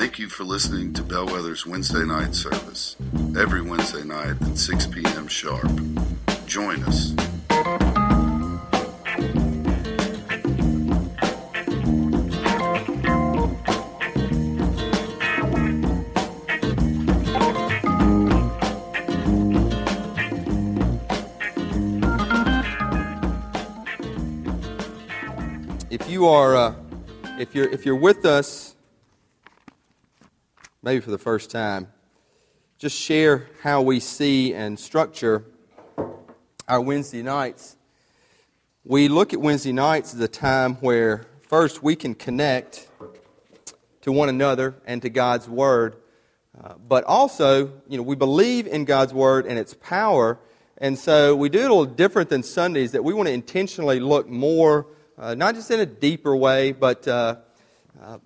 Thank you for listening to Bellwether's Wednesday night service, every Wednesday night at 6 p.m. sharp. Join us. If you are, uh, if you're, if you're with us, maybe for the first time, just share how we see and structure our Wednesday nights. We look at Wednesday nights as a time where, first, we can connect to one another and to God's Word, uh, but also, you know, we believe in God's Word and its power, and so we do it a little different than Sundays. That we want to intentionally look more uh, not just in a deeper way, but uh, uh,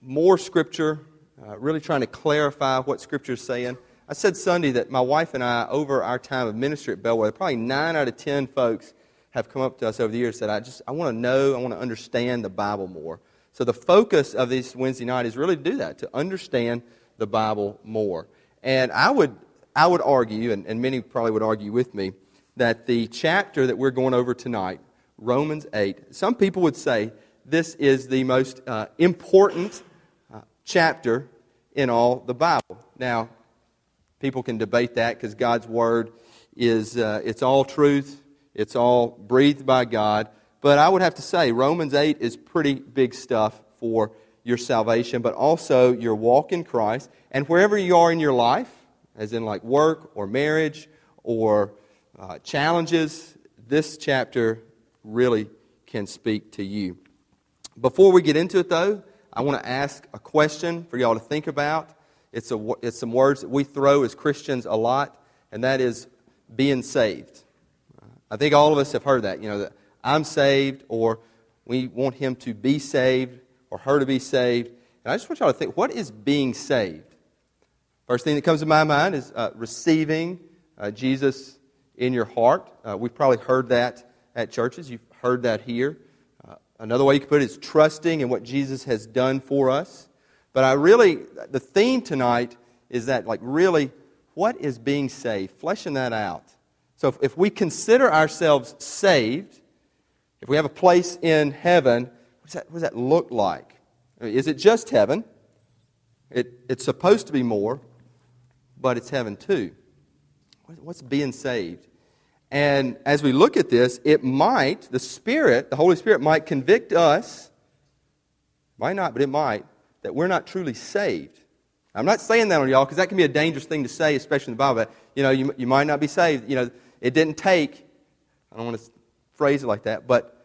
more Scripture, uh, really trying to clarify what Scripture is saying. I said Sunday that my wife and I, over our time of ministry at Bellwether, probably nine out of ten folks have come up to us over the years said, I just I want to know, I want to understand the Bible more. So the focus of this Wednesday night is really to do that, to understand the Bible more. And I would, I would argue, and, and many probably would argue with me, that the chapter that we're going over tonight, Romans 8. Some people would say this is the most uh, important uh, chapter in all the Bible. Now, people can debate that because God's Word is uh, it's all truth, it's all breathed by God. But I would have to say Romans 8 is pretty big stuff for your salvation, but also your walk in Christ. And wherever you are in your life, as in like work or marriage or uh, challenges, this chapter really can speak to you. Before we get into it, though, I want to ask a question for y'all to think about. It's, a, it's some words that we throw as Christians a lot, and that is being saved. I think all of us have heard that, you know, that I'm saved, or we want him to be saved, or her to be saved. And I just want y'all to think what is being saved? First thing that comes to my mind is uh, receiving uh, Jesus in your heart. Uh, we've probably heard that at churches. You've heard that here. Another way you could put it is trusting in what Jesus has done for us. But I really, the theme tonight is that, like, really, what is being saved? Fleshing that out. So if, if we consider ourselves saved, if we have a place in heaven, what does that, what does that look like? Is it just heaven? It, it's supposed to be more, but it's heaven too. What's being saved? And as we look at this, it might, the Spirit, the Holy Spirit might convict us, might not, but it might, that we're not truly saved. I'm not saying that on y'all because that can be a dangerous thing to say, especially in the Bible. You know, you, you might not be saved. You know, it didn't take, I don't want to phrase it like that, but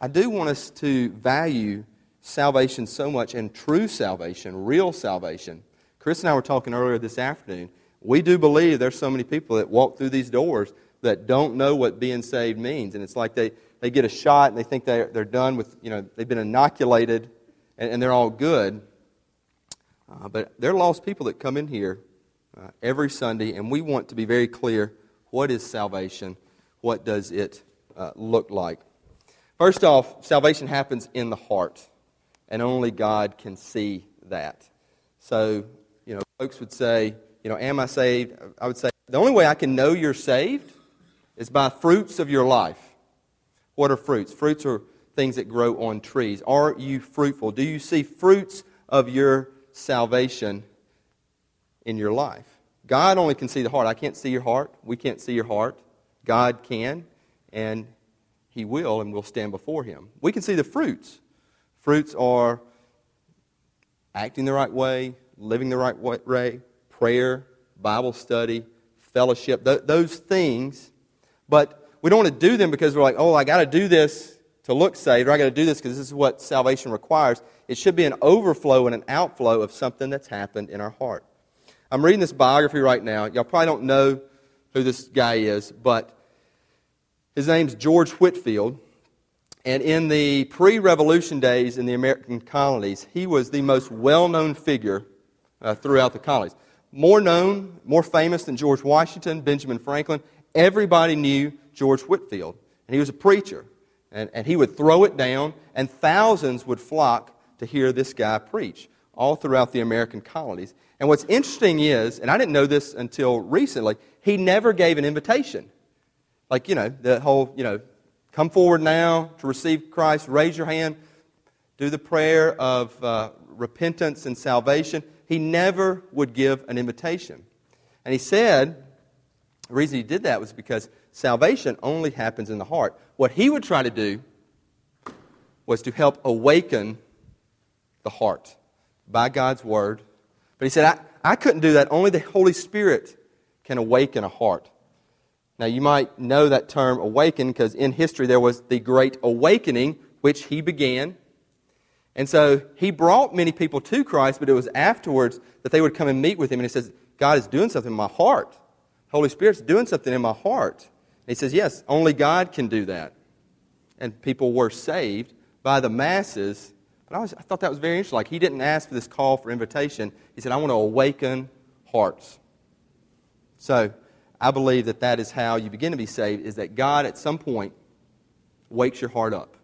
I do want us to value salvation so much and true salvation, real salvation. Chris and I were talking earlier this afternoon. We do believe there's so many people that walk through these doors that don't know what being saved means. And it's like they, they get a shot and they think they're, they're done with, you know, they've been inoculated and, and they're all good. Uh, but there are lost people that come in here uh, every Sunday, and we want to be very clear what is salvation? What does it uh, look like? First off, salvation happens in the heart, and only God can see that. So, you know, folks would say, you know, am I saved? I would say, the only way I can know you're saved is by fruits of your life. What are fruits? Fruits are things that grow on trees. Are you fruitful? Do you see fruits of your salvation in your life? God only can see the heart. I can't see your heart. We can't see your heart. God can, and He will, and we'll stand before Him. We can see the fruits. Fruits are acting the right way, living the right way, prayer, Bible study, fellowship, th- those things but we don't want to do them because we're like, oh, I got to do this to look saved, or I got to do this because this is what salvation requires. It should be an overflow and an outflow of something that's happened in our heart. I'm reading this biography right now. Y'all probably don't know who this guy is, but his name's George Whitefield. And in the pre revolution days in the American colonies, he was the most well known figure uh, throughout the colonies. More known, more famous than George Washington, Benjamin Franklin, Everybody knew George Whitefield, and he was a preacher. And, and he would throw it down, and thousands would flock to hear this guy preach. all throughout the American colonies. And what's interesting is, and I didn't know this until recently, he never gave an invitation. Like, you know, the whole, you know, come forward now to receive Christ, raise your hand, do the prayer of uh, repentance and salvation. He never would give an invitation. And he said, the reason he did that was because salvation only happens in the heart. What he would try to do was to help awaken the heart by God's word. But he said, I, I couldn't do that. Only the Holy Spirit can awaken a heart. Now, you might know that term awaken because in history there was the Great Awakening, which he began. And so he brought many people to Christ, but it was afterwards that they would come and meet with him. And he says, God is doing something in my heart. Holy Spirit's doing something in my heart. And he says, Yes, only God can do that. And people were saved by the masses. But I, was, I thought that was very interesting. Like, he didn't ask for this call for invitation. He said, I want to awaken hearts. So I believe that that is how you begin to be saved, is that God at some point wakes your heart up.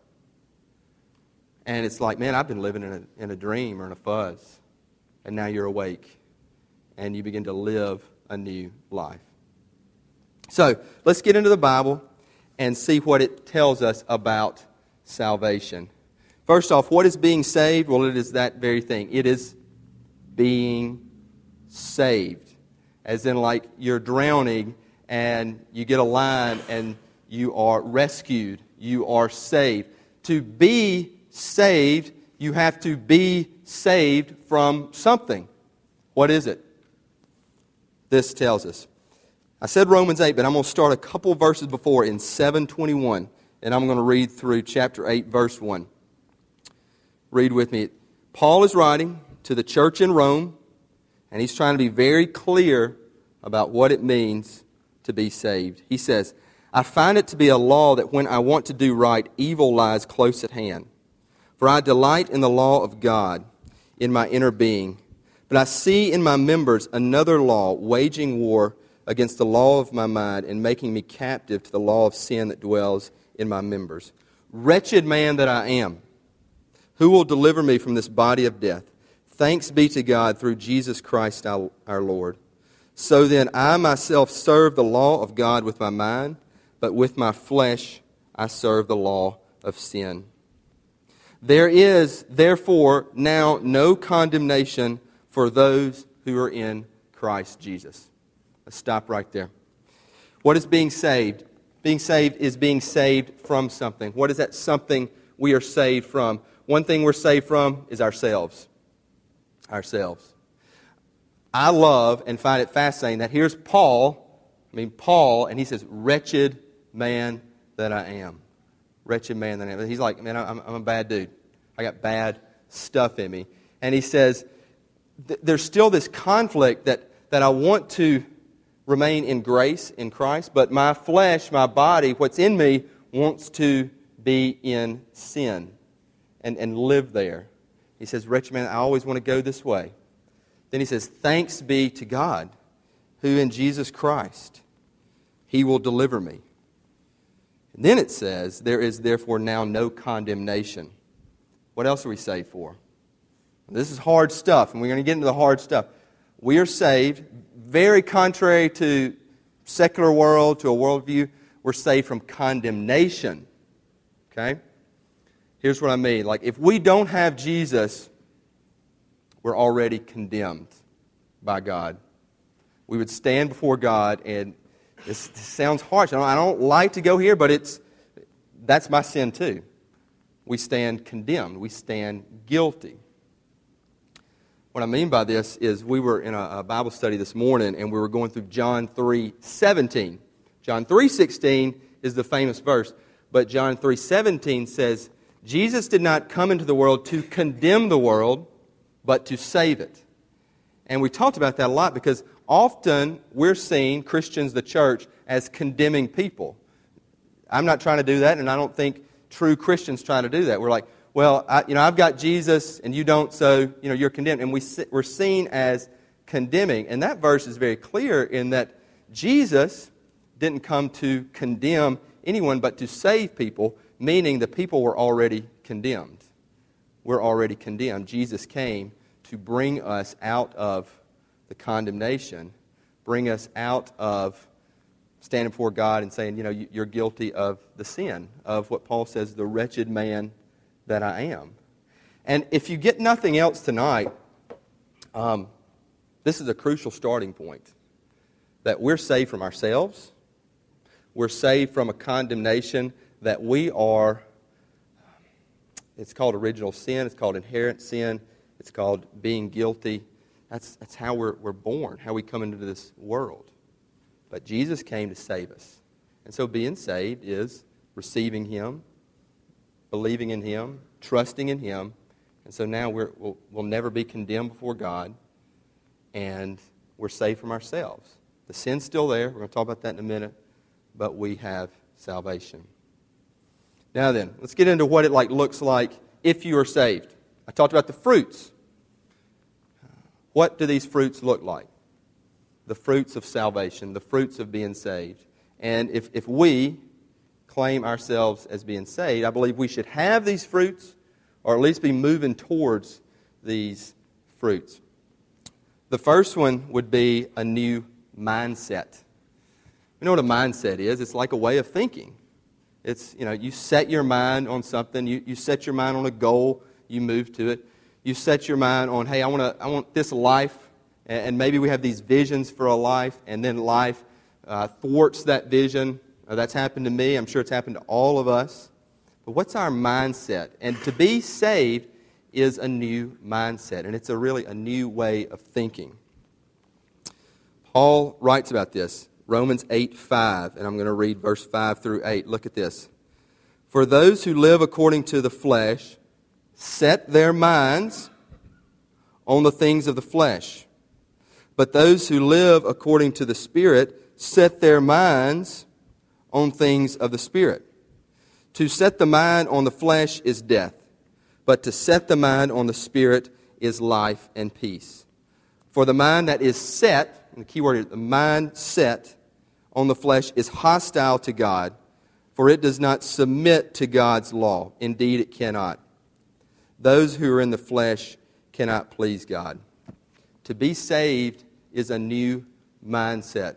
And it's like, man, I've been living in a, in a dream or in a fuzz. And now you're awake. And you begin to live a new life. So let's get into the Bible and see what it tells us about salvation. First off, what is being saved? Well, it is that very thing. It is being saved as in like you're drowning and you get a line and you are rescued, you are saved. To be saved, you have to be saved from something. What is it? This tells us. I said Romans 8, but I'm going to start a couple verses before in 721, and I'm going to read through chapter 8, verse 1. Read with me. Paul is writing to the church in Rome and he's trying to be very clear about what it means to be saved. He says, I find it to be a law that when I want to do right, evil lies close at hand. For I delight in the law of God in my inner being. But I see in my members another law waging war against the law of my mind and making me captive to the law of sin that dwells in my members. Wretched man that I am, who will deliver me from this body of death? Thanks be to God through Jesus Christ our, Lord. So then, I myself serve the law of God with my mind, but with my flesh I serve the law of sin. There is, therefore, now no condemnation for those who are in Christ Jesus. Let's stop right there. What is being saved? Being saved is being saved from something. What is that something we are saved from? One thing we're saved from is ourselves ourselves. I love and find it fascinating that here's Paul, I mean, Paul, and he says, Wretched man that I am. Wretched man that I am. He's like, Man, I'm, I'm a bad dude. I got bad stuff in me. And he says, There's still this conflict that, that I want to remain in grace in Christ, but my flesh, my body, what's in me, wants to be in sin and, and live there. He says, Wretched man, I always want to go this way. Then he says, Thanks be to God, who in Jesus Christ, he will deliver me. And then it says, There is therefore now no condemnation. What else are we saved for? This is hard stuff, and we're going to get into the hard stuff. We are saved, very contrary to secular world, to a worldview, we're saved from condemnation. Okay? Here's what I mean. Like, if we don't have Jesus, we're already condemned by God. We would stand before God, and this, this sounds harsh. I don't, I don't like to go here, but it's, that's my sin too. We stand condemned, we stand guilty. What I mean by this is we were in a, a Bible study this morning, and we were going through John 3 17. John 3 16 is the famous verse, but John 3 17 says, Jesus did not come into the world to condemn the world, but to save it. And we talked about that a lot because often we're seen, Christians, the church, as condemning people. I'm not trying to do that, and I don't think true Christians try to do that. We're like, well, I, you know, I've got Jesus and you don't, so you know, you're condemned. And we, we're seen as condemning. And that verse is very clear in that Jesus didn't come to condemn anyone, but to save people meaning the people were already condemned. We're already condemned. Jesus came to bring us out of the condemnation, bring us out of standing before God and saying, you know, you're guilty of the sin, of what Paul says, the wretched man that I am. And if you get nothing else tonight, um, this is a crucial starting point that we're saved from ourselves, we're saved from a condemnation that we are, it's called original sin, it's called inherent sin, it's called being guilty. That's, that's how we're, we're born, how we come into this world. But Jesus came to save us. And so being saved is receiving Him, believing in Him, trusting in Him. And so now we will we'll never be condemned before God, and we're saved from ourselves. The sin's still there. We're going to talk about that in a minute, but we have salvation. Now then, let's get into what it like looks like if you are saved. I talked about the fruits. What do these fruits look like? The fruits of salvation, the fruits of being saved. And if, if we claim ourselves as being saved, I believe we should have these fruits or at least be moving towards these fruits. The first one would be a new mindset. You know what a mindset is? It's like a way of thinking. It's, you know, you set your mind on something, you, you set your mind on a goal, you move to it. You set your mind on, hey, I, wanna, I want this life, and, maybe we have these visions for a life, and then life uh, thwarts that vision. Uh, that's happened to me. I'm sure it's happened to all of us. But what's our mindset? And to be saved is a new mindset, and it's a really a new way of thinking. Paul writes about this, Romans 8 5, and I'm going to read verse 5 through 8. Look at this. For those who live according to the flesh set their minds on the things of the flesh, but those who live according to the Spirit set their minds on things of the Spirit. To set the mind on the flesh is death, but to set the mind on the Spirit is life and peace. For the mind that is set, the key word is the mind set on the flesh is hostile to God, for it does not submit to God's law. Indeed, it cannot. Those who are in the flesh cannot please God. To be saved is a new mindset.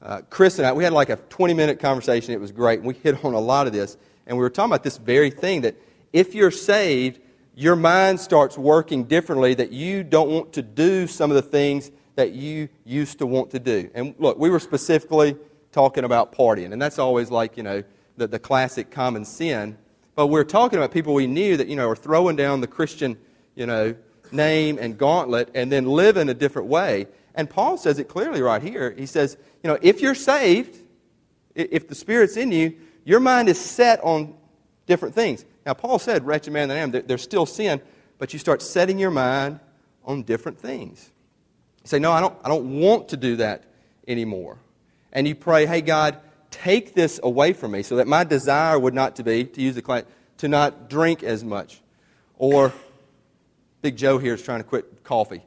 Uh, Chris and I, we had like a 20 minute conversation. It was great. We hit on a lot of this. And we were talking about this very thing that if you're saved, your mind starts working differently, that you don't want to do some of the things that you used to want to do. And look, we were specifically talking about partying, and that's always like, you know, the, the classic common sin. But we're talking about people we knew that, you know, are throwing down the Christian, you know, name and gauntlet and then live in a different way. And Paul says it clearly right here. He says, you know, if you're saved, if the Spirit's in you, your mind is set on different things. Now, Paul said, Wretched man that I am, there's still sin, but you start setting your mind on different things. You say, No, I don't, I don't want to do that anymore. And you pray, Hey, God, take this away from me so that my desire would not to be, to use the client, to not drink as much. Or Big Joe here is trying to quit coffee.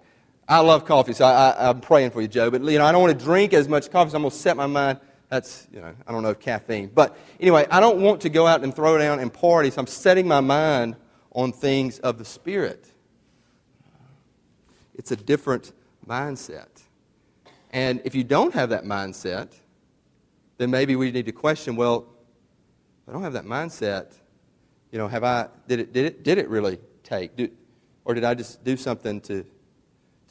I love coffee, so I, am praying for you, Joe. But you know, I don't want to drink as much coffee, so I'm going to set my mind that's, you know, I don't know, caffeine. But anyway, I don't want to go out and throw down and party, so I'm setting my mind on things of the Spirit. It's a different mindset. And if you don't have that mindset, then maybe we need to question well, I don't have that mindset. You know, have I, did it, did it, did it really take? Or did I just do something to,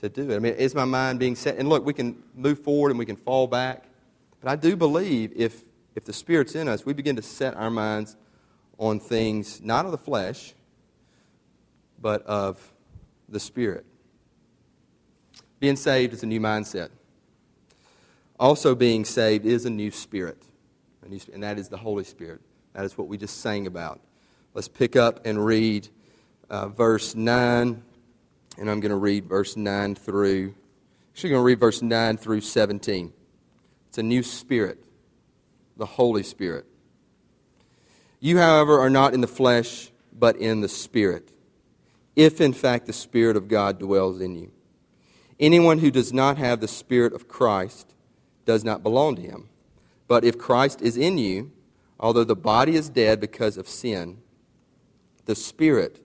to do it? I mean, is my mind being set? And look, we can move forward and we can fall back. But I do believe if, if the Spirit's in us, we begin to set our minds on things not of the flesh, but of the Spirit. Being saved is a new mindset. Also, being saved is a new spirit, a new, and that is the Holy Spirit. That is what we just sang about. Let's pick up and read uh, verse 9, and I'm going to read verse 9 through, actually, going to read verse 9 through 17. It's a new spirit, the Holy Spirit. You, however, are not in the flesh, but in the Spirit, if in fact the Spirit of God dwells in you. Anyone who does not have the Spirit of Christ does not belong to him. But if Christ is in you, although the body is dead because of sin, the Spirit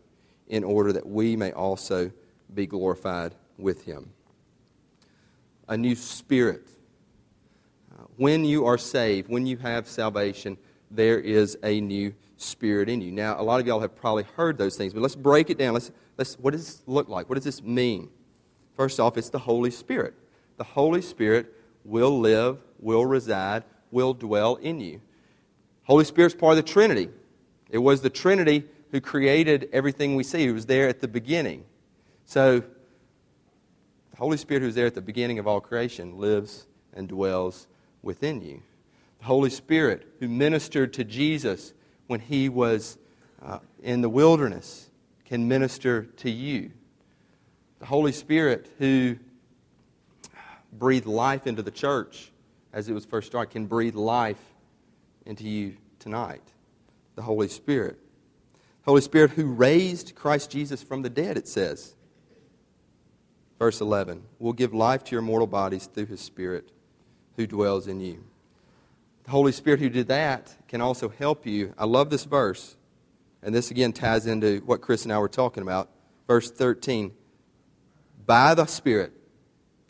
in order that we may also be glorified with him. A new spirit. Uh, when you are saved, when you have salvation, there is a new spirit in you. Now, a lot of y'all have probably heard those things, but let's break it down. Let's, let's, what does this look like? What does this mean? First off, it's the Holy Spirit. The Holy Spirit will live, will reside, will dwell in you. Holy Spirit's part of the Trinity. It was the Trinity who created everything we see, who was there at the beginning. So, the Holy Spirit, who's there at the beginning of all creation, lives and dwells within you. The Holy Spirit, who ministered to Jesus when he was uh, in the wilderness, can minister to you. The Holy Spirit, who breathed life into the church as it was first started, can breathe life into you tonight. The Holy Spirit. Holy Spirit who raised Christ Jesus from the dead, it says. Verse 11 will give life to your mortal bodies through his Spirit who dwells in you. The Holy Spirit who did that can also help you. I love this verse. And this again ties into what Chris and I were talking about. Verse 13 By the Spirit,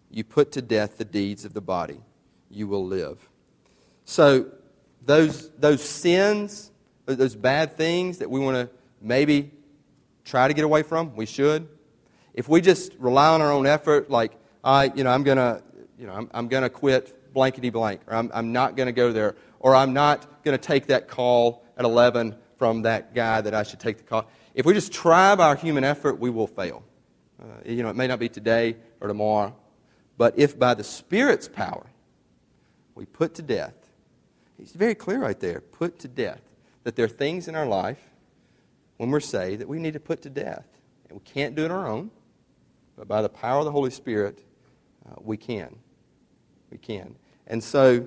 you put to death the deeds of the body, you will live. So, those, those sins, those bad things that we want to maybe try to get away from. We should. If we just rely on our own effort, like, I, you know, I'm going to, you know, I'm, I'm going to quit blankety blank, or I'm, I'm not going to go there, or I'm not going to take that call at 11 from that guy that I should take the call. If we just try by our human effort, we will fail. Uh, you know, it may not be today or tomorrow, but if by the Spirit's power we put to death, he's very clear right there put to death that there are things in our life when we're saved that we need to put to death. And we can't do it on our own, but by the power of the Holy Spirit, uh, we can. We can. And so,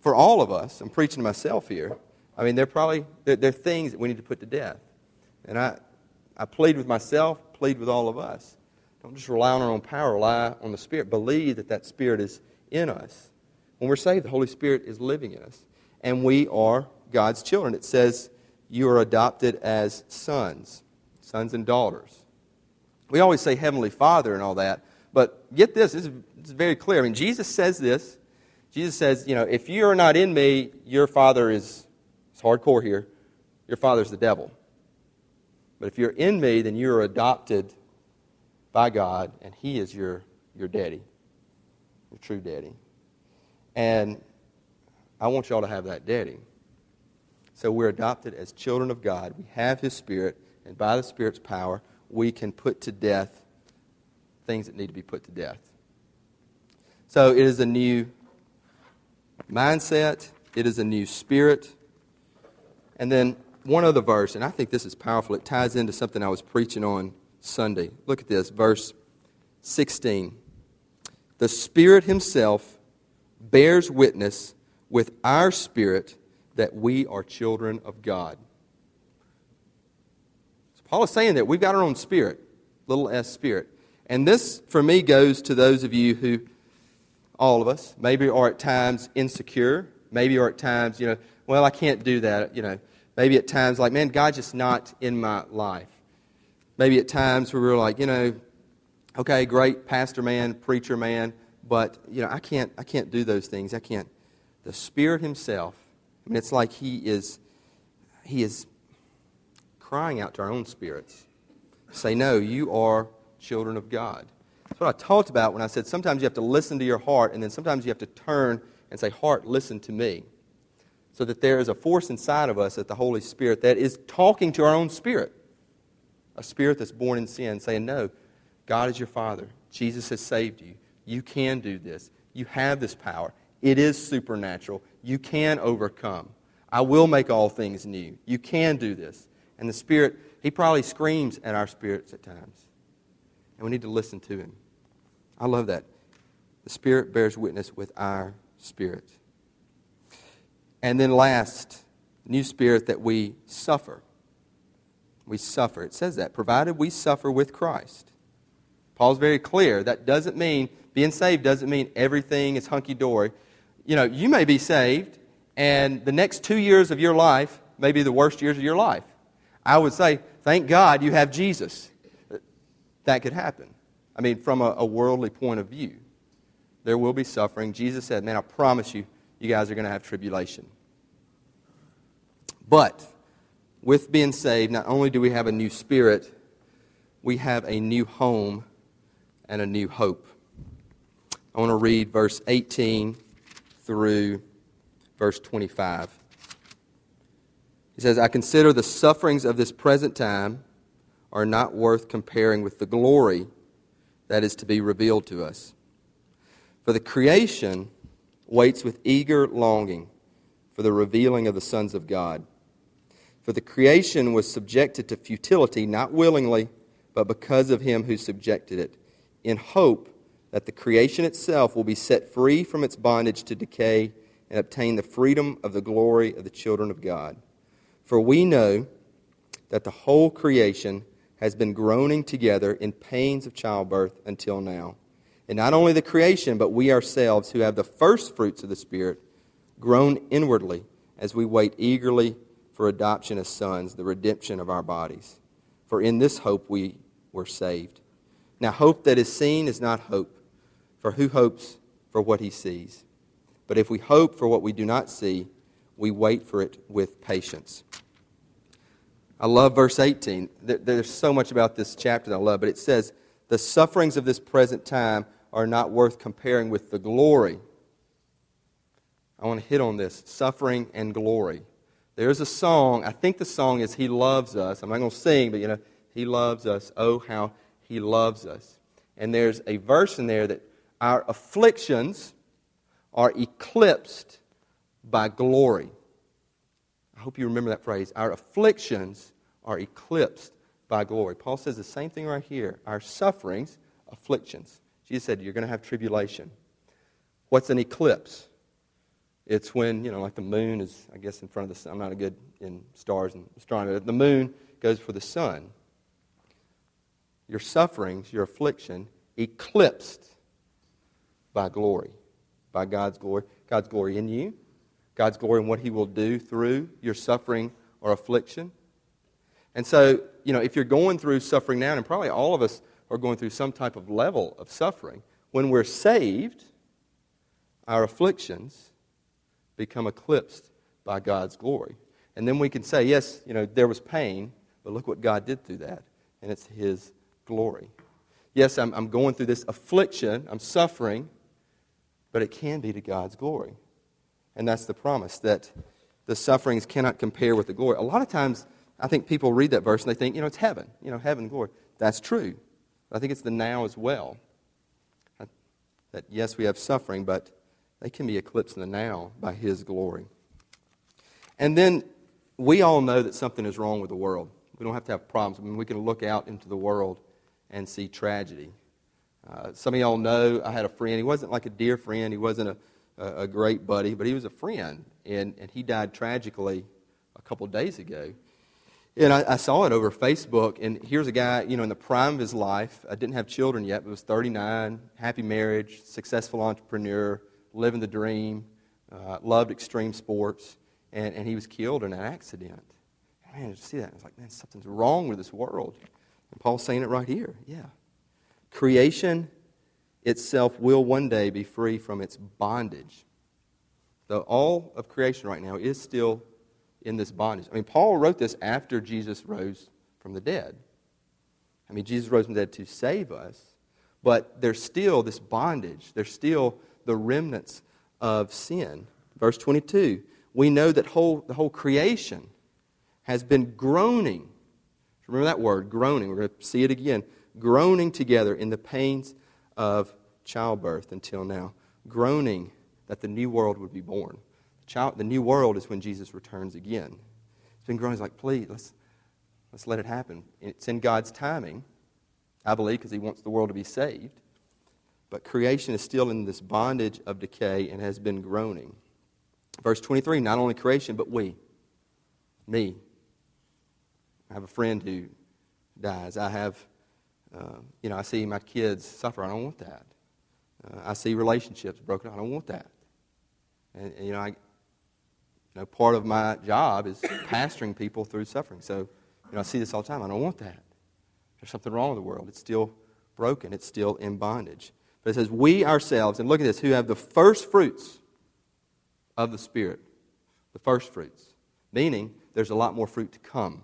for all of us, I'm preaching to myself here. I mean, there are probably there are things that we need to put to death. And I, I plead with myself, plead with all of us. Don't just rely on our own power, rely on the Spirit. Believe that that Spirit is in us. When we're saved, the Holy Spirit is living in us. And we are God's children. It says you are adopted as sons, sons and daughters. We always say Heavenly Father and all that, but get this, this is, very clear. I mean, Jesus says this. Jesus says, you know, if you are not in me, your father is, it's hardcore here, your father's the devil. But if you're in me, then you're adopted by God, and He is your, your daddy, your true daddy. And I want y'all to have that daddy. So we're adopted as children of God. We have His Spirit, and by the Spirit's power, we can put to death things that need to be put to death. So it is a new mindset, it is a new spirit. And then one other verse, and I think this is powerful. It ties into something I was preaching on Sunday. Look at this, verse 16. The Spirit Himself bears witness with our spirit that we are children of God. So Paul is saying that we've got our own spirit, little s spirit. And this, for me, goes to those of you who, all of us, maybe are at times insecure, maybe are at times, you know, well, I can't do that, you know. Maybe at times like, man, God's just not in my life. Maybe at times where we're like, you know, okay, great pastor man, preacher man, but you know, I can't I can't do those things. I can't. The Spirit Himself I mean, it's like he is, he is crying out to our own spirits. Say, no, you are children of God. That's what I talked about when I said sometimes you have to listen to your heart, and then sometimes you have to turn and say, Heart, listen to me. So that there is a force inside of us, that the Holy Spirit, that is talking to our own spirit. A spirit that's born in sin, saying, No, God is your Father. Jesus has saved you. You can do this. You have this power. It is supernatural. You can overcome. I will make all things new. You can do this. And the Spirit, He probably screams at our spirits at times. And we need to listen to Him. I love that. The Spirit bears witness with our spirit. And then last, new spirit that we suffer. We suffer. It says that, provided we suffer with Christ. Paul's very clear. That doesn't mean, being saved doesn't mean everything is hunky dory. You know, you may be saved, and the next two years of your life may be the worst years of your life. I would say, thank God you have Jesus. That could happen. I mean, from a, a worldly point of view, there will be suffering. Jesus said, Man, I promise you, you guys are going to have tribulation. But with being saved, not only do we have a new spirit, we have a new home and a new hope. I want to read verse 18 through verse 25. He says, I consider the sufferings of this present time are not worth comparing with the glory that is to be revealed to us. For the creation waits with eager longing for the revealing of the sons of God. For the creation was subjected to futility, not willingly, but because of him who subjected it, in hope that the creation itself will be set free from its bondage to decay and obtain the freedom of the glory of the children of God. For we know that the whole creation has been groaning together in pains of childbirth until now. And not only the creation, but we ourselves, who have the first fruits of the Spirit, groan inwardly as we wait eagerly for adoption as sons, the redemption of our bodies. For in this hope we were saved. Now, hope that is seen is not hope, for who hopes for what he sees? But if we hope for what we do not see, we wait for it with patience. I love verse 18. There's so much about this chapter that I love, but it says, The sufferings of this present time are not worth comparing with the glory. I want to hit on this suffering and glory. There's a song, I think the song is He Loves Us. I'm not going to sing, but you know, He loves us. Oh, how He loves us. And there's a verse in there that our afflictions are eclipsed by glory. I hope you remember that phrase. Our afflictions are eclipsed by glory. Paul says the same thing right here. Our sufferings, afflictions. Jesus said, You're going to have tribulation. What's an eclipse? It's when, you know, like the moon is, I guess, in front of the sun. I'm not a good in stars and astronomy. The moon goes for the sun. Your sufferings, your affliction, eclipsed by glory, by God's glory. God's glory in you, God's glory in what He will do through your suffering or affliction. And so, you know, if you're going through suffering now, and probably all of us are going through some type of level of suffering, when we're saved, our afflictions become eclipsed by God's glory. And then we can say, yes, you know, there was pain, but look what God did through that, and it's His glory. Yes, I'm, I'm going through this affliction, I'm suffering, but it can be to God's glory. And that's the promise that the sufferings cannot compare with the glory. A lot of times, I think people read that verse and they think, you know, it's heaven, you know, heaven, glory. That's true. But I think it's the now as well. Uh, that yes, we have suffering, but they can be eclipsed in the now by His glory. And then we all know that something is wrong with the world. We don't have to have problems. I mean, we can look out into the world and see tragedy. Uh, some of y'all know I had a friend. He wasn't like a dear friend, he wasn't a a, great buddy, but he was a friend, and, and he died tragically a couple days ago. And I, I, saw it over Facebook, and here's a guy, you know, in the prime of his life. I didn't have children yet, but was 39, happy marriage, successful entrepreneur, living the dream, uh, loved extreme sports, and, and he was killed in an accident. Man, to see that, I was like, man, something's wrong with this world. And Paul's saying it right here. Yeah. Creation itself will one day be free from its bondage. So all of creation right now is still in this bondage. I mean, Paul wrote this after Jesus rose from the dead. I mean, Jesus rose from the dead to save us, But there's still this bondage. There's still the remnants of sin. Verse 22 we know that whole, the whole creation has been groaning. Remember that word, groaning. We're going to see it again. Groaning together in the pains of childbirth until now. Groaning that the new world would be born. The, child, the new world is when Jesus returns again. It's been groaning. Like, please, let's, let's let it happen. It's in God's timing, I believe, because He wants the world to be saved. But creation is still in this bondage of decay and has been groaning. Verse 23 not only creation, but we. Me. I have a friend who dies. I have, uh, you know, I see my kids suffer. I don't want that. Uh, I see relationships broken. I don't want that. And, and, you know, I, you know, part of my job is pastoring people through suffering. So, you know, I see this all the time. I don't want that. There's something wrong with the world. It's still broken. It's still in bondage. But it says, we ourselves, and look at this, who have the first fruits of the Spirit, the first fruits, meaning there's a lot more fruit to come.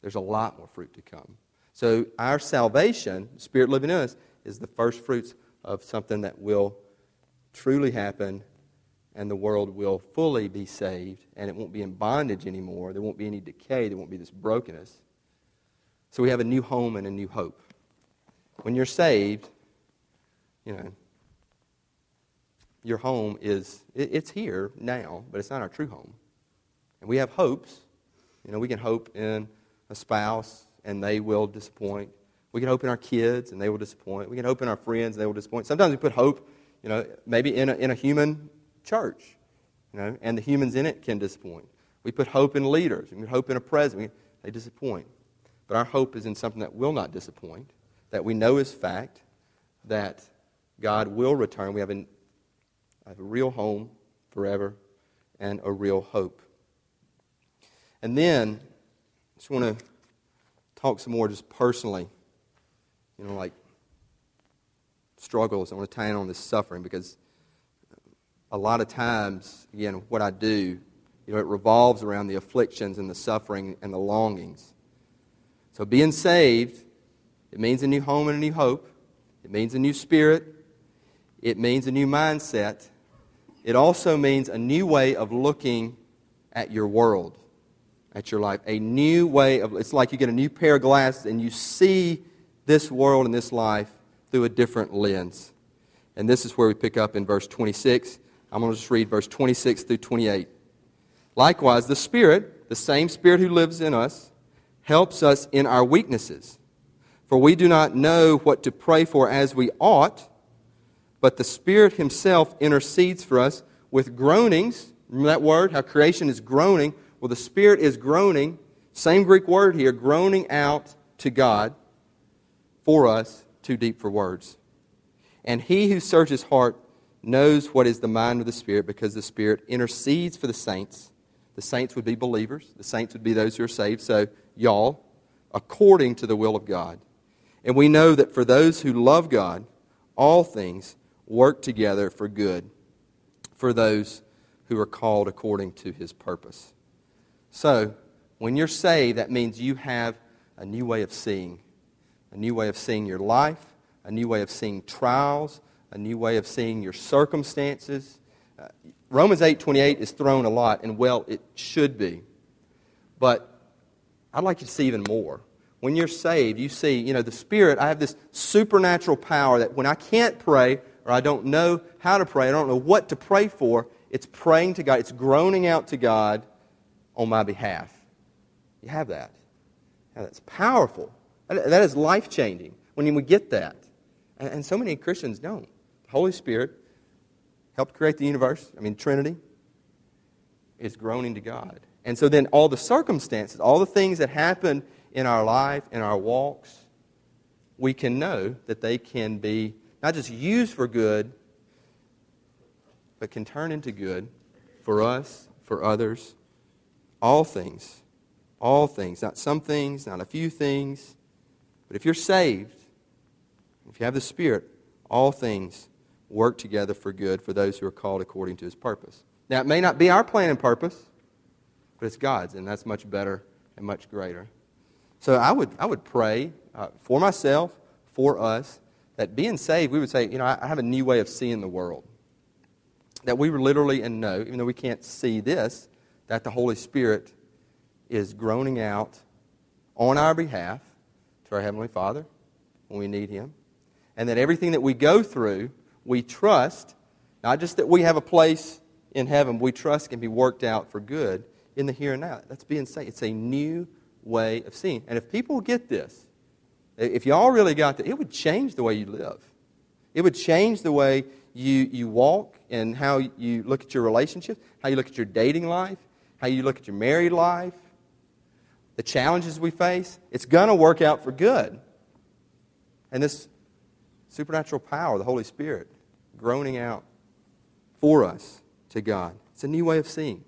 There's a lot more fruit to come. So our salvation, Spirit living in us, is the first fruits of something that will truly happen and the world will fully be saved and it won't be in bondage anymore. There won't be any decay. There won't be this brokenness. So we have a new home and a new hope. When you're saved, you know, your home is, it's here now, but it's not our true home. And we have hopes. You know, we can hope in a spouse and they will disappoint. We can hope in our kids and they will disappoint. We can hope in our friends and they will disappoint. Sometimes we put hope, you know, maybe in a, in a human church, you know, and the humans in it can disappoint. We put hope in leaders. We hope in a president. They disappoint. But our hope is in something that will not disappoint, that we know is fact, that God will return. We have a have a real home forever and a real hope. And then, I just want to talk some more just personally, you know, like struggles. I want to tie in on this suffering because a lot of times, again, what I do, you know, it revolves around the afflictions and the suffering and the longings. So being saved, it means a new home and a new hope. It means a new spirit. It means a new mindset. It also means a new way of looking at your world, at your life. A new way of, it's like you get a new pair of glasses and you see this world and this life through a different lens. And this is where we pick up in verse 26. I'm going to just read verse 26 through 28. Likewise, the Spirit, the same Spirit who lives in us, helps us in our weaknesses. For we do not know what to pray for as we ought but the Spirit Himself intercedes for us with groanings. Remember that word? How creation is groaning? Well, the Spirit is groaning, same Greek word here, groaning out to God for us, too deep for words. And He who searches heart knows what is the mind of the Spirit because the Spirit intercedes for the saints. The saints would be believers, the saints would be those who are saved. So, y'all, according to the will of God. And we know that for those who love God, all things work together for good for those who are called according to his purpose. So, when you're saved, that means you have a new way of seeing, a new way of seeing your life, a new way of seeing trials, a new way of seeing your circumstances. Uh, Romans 8:28 is thrown a lot, and well, it should be. But I'd like you to see even more. When you're saved, you see, you know, the Spirit, I have this supernatural power that when I can't pray, or I don't know how to pray, I don't know what to pray for, it's praying to God. It's groaning out to God on my behalf. You have that. Now, that's powerful. That is life changing when we get that. And so many Christians don't. The Holy Spirit helped create the universe, I mean, Trinity, is groaning to God. And so then all the circumstances, all the things that happen in our life, in our walks, we can know that they can be not just used for good, but can turn into good for us, for others, all things. All things. Not some things, not a few things. But if you're saved, if you have the Spirit, all things work together for good for those who are called according to his purpose. Now, it may not be our plan and purpose, but it's God's, and that's much better and much greater. So I would, I would pray uh, for myself, for us, that being saved, we would say, you know, I have a new way of seeing the world. That we literally and know, even though we can't see this, that the Holy Spirit is groaning out on our behalf to our Heavenly Father when we need Him. And that everything that we go through, we trust, not just that we have a place in heaven, we trust can be worked out for good in the here and now. That's being saved. It's a new way of seeing. And if people get this, if y'all really got that, it would change the way you live. It would change the way you, you walk and how you look at your relationships, how you look at your dating life, how you look at your married life, the challenges we face. It's going to work out for good. And this supernatural power, the Holy Spirit, groaning out for us to God. It's a new way of seeing.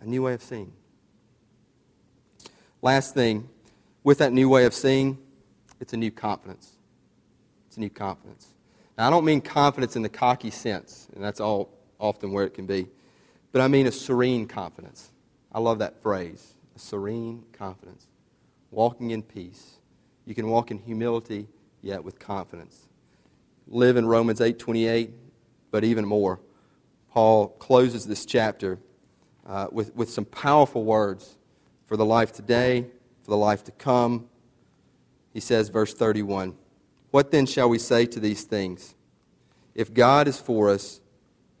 A new way of seeing. Last thing, with that new way of seeing, it's a new confidence. It's a new confidence. Now, I don't mean confidence in the cocky sense, and that's all often where it can be, but I mean a serene confidence. I love that phrase a serene confidence. Walking in peace. You can walk in humility, yet with confidence. Live in Romans 8 28, but even more. Paul closes this chapter uh, with, with some powerful words for the life today, for the life to come. He says, verse 31 What then shall we say to these things? If God is for us,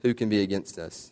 who can be against us?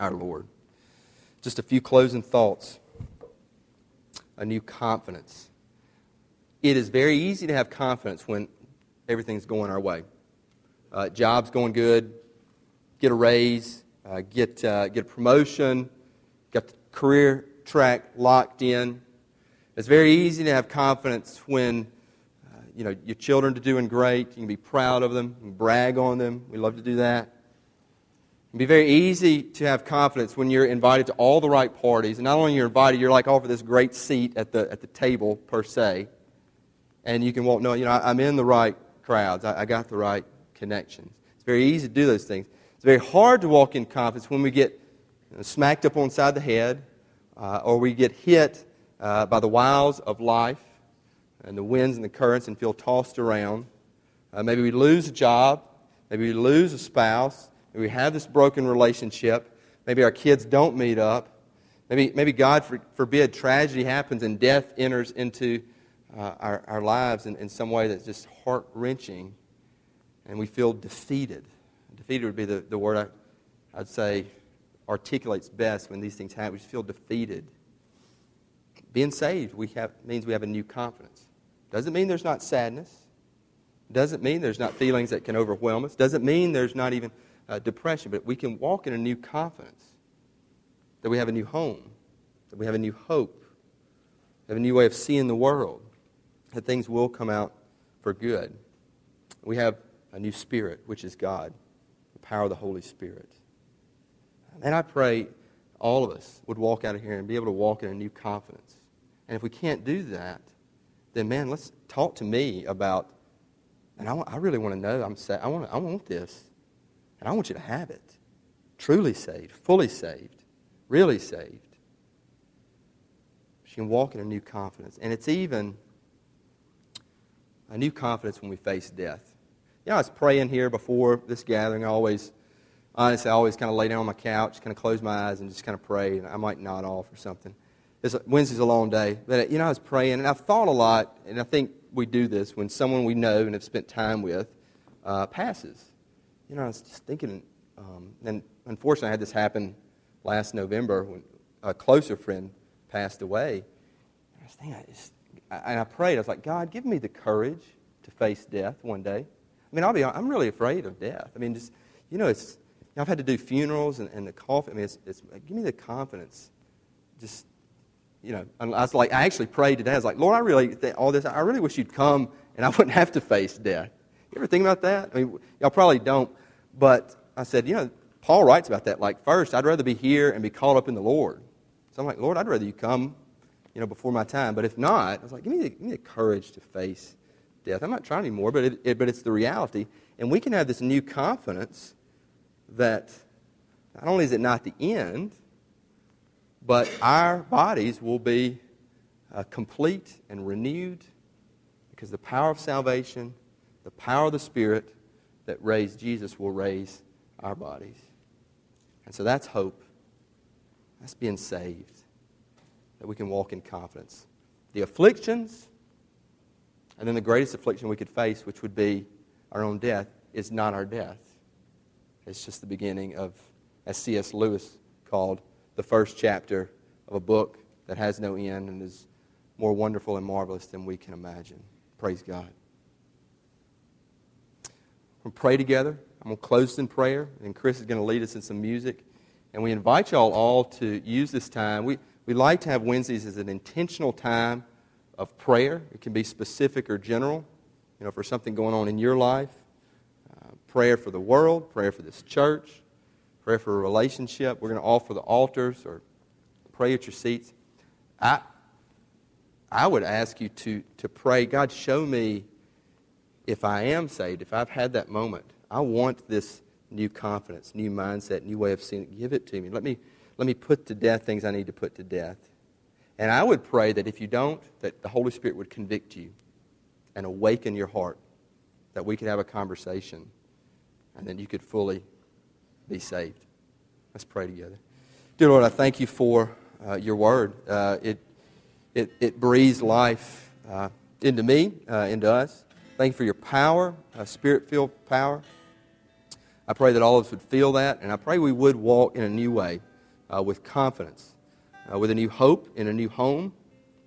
our Lord. Just a few closing thoughts a new confidence. It is very easy to have confidence when everything's going our way. Uh, job's going good, get a raise, uh, get, uh, get a promotion, got the career track locked in. It's very easy to have confidence when uh, you know your children are doing great. You can be proud of them, brag on them. We love to do that. It'd be very easy to have confidence when you're invited to all the right parties. And not only you're invited, you're like offered this great seat at the, at the table, per se. And you can walk, no, you know, I'm in the right crowds. I, I got the right connections. It's very easy to do those things. It's very hard to walk in confidence when we get you know, smacked up on side of the head uh, or we get hit uh, by the wiles of life and the winds and the currents and feel tossed around. Uh, maybe we lose a job. Maybe we lose a spouse. We have this broken relationship. Maybe our kids don't meet up. Maybe, maybe God forbid, tragedy happens and death enters into uh, our, our lives in, in some way that's just heart wrenching, and we feel defeated. Defeated would be the, the word I, I'd say articulates best when these things happen. We just feel defeated. Being saved we have, means we have a new confidence. Doesn't mean there's not sadness. Doesn't mean there's not feelings that can overwhelm us. Doesn't mean there's not even uh, depression, but we can walk in a new confidence that we have a new home, that we have a new hope, have a new way of seeing the world, that things will come out for good. We have a new spirit, which is God, the power of the Holy Spirit. And I pray all of us would walk out of here and be able to walk in a new confidence. And if we can't do that, then man, let's talk to me about. And I, I really want to know. I'm say, I want. I want this. And I want you to have it. Truly saved, fully saved, really saved. She can walk in a new confidence. And it's even a new confidence when we face death. You know, I was praying here before this gathering. I always, honestly, I always kind of lay down on my couch, kind of close my eyes, and just kind of pray. And I might nod off or something. It's, Wednesday's a long day. But, you know, I was praying, and I've thought a lot, and I think we do this when someone we know and have spent time with uh, passes. You know, I was just thinking, um, and unfortunately, I had this happen last November when a closer friend passed away. I was thinking, I just, and I prayed. I was like, God, give me the courage to face death one day. I mean, I'll be, I'm really afraid of death. I mean, just, you know, it's, you know, I've had to do funerals and, and the coffin. I mean, it's, it's, give me the confidence. Just, you know, I was like, I actually prayed today. I was like, Lord, I really, all this, I really wish you'd come and I wouldn't have to face death. You ever think about that? I mean, y'all probably don't. But I said, you know, Paul writes about that. Like, first, I'd rather be here and be caught up in the Lord. So I'm like, Lord, I'd rather you come, you know, before my time. But if not, I was like, give me the, give me the courage to face death. I'm not trying anymore, but, it, it, but it's the reality. And we can have this new confidence that not only is it not the end, but our bodies will be uh, complete and renewed because the power of salvation, the power of the Spirit that raised Jesus will raise our bodies. And so that's hope. That's being saved, that we can walk in confidence. The afflictions, and then the greatest affliction we could face, which would be our own death, is not our death. It's just the beginning of, as C.S. Lewis called, the first chapter of a book that has no end and is more wonderful and marvelous than we can imagine. Praise God. We'll pray together. I'm going to close in prayer, and Chris is going to lead us in some music. And we invite y'all all to use this time. We, we like to have Wednesdays as an intentional time of prayer. It can be specific or general, you know, for something going on in your life. Uh, prayer for the world, prayer for this church, prayer for a relationship. We're going to offer the altars or pray at your seats. I, I would ask you to, to pray, God, show me if I am saved, if I've had that moment. I want this new confidence, new mindset, new way of seeing it. Give it to me. Let me, let me put to death things I need to put to death. And I would pray that if you don't, that the Holy Spirit would convict you and awaken your heart, that we could have a conversation, and then you could fully be saved. Let's pray together. Dear Lord, I thank you for uh, your word. Uh, it, it, it breathes life uh, into me, uh, into us. Thank you for your power, spirit filled power. I pray that all of us would feel that, and I pray we would walk in a new way uh, with confidence, uh, with a new hope in a new home,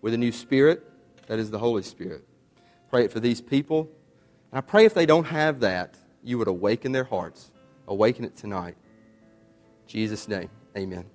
with a new spirit that is the Holy Spirit. Pray it for these people. And I pray if they don't have that, you would awaken their hearts. Awaken it tonight. In Jesus' name, amen.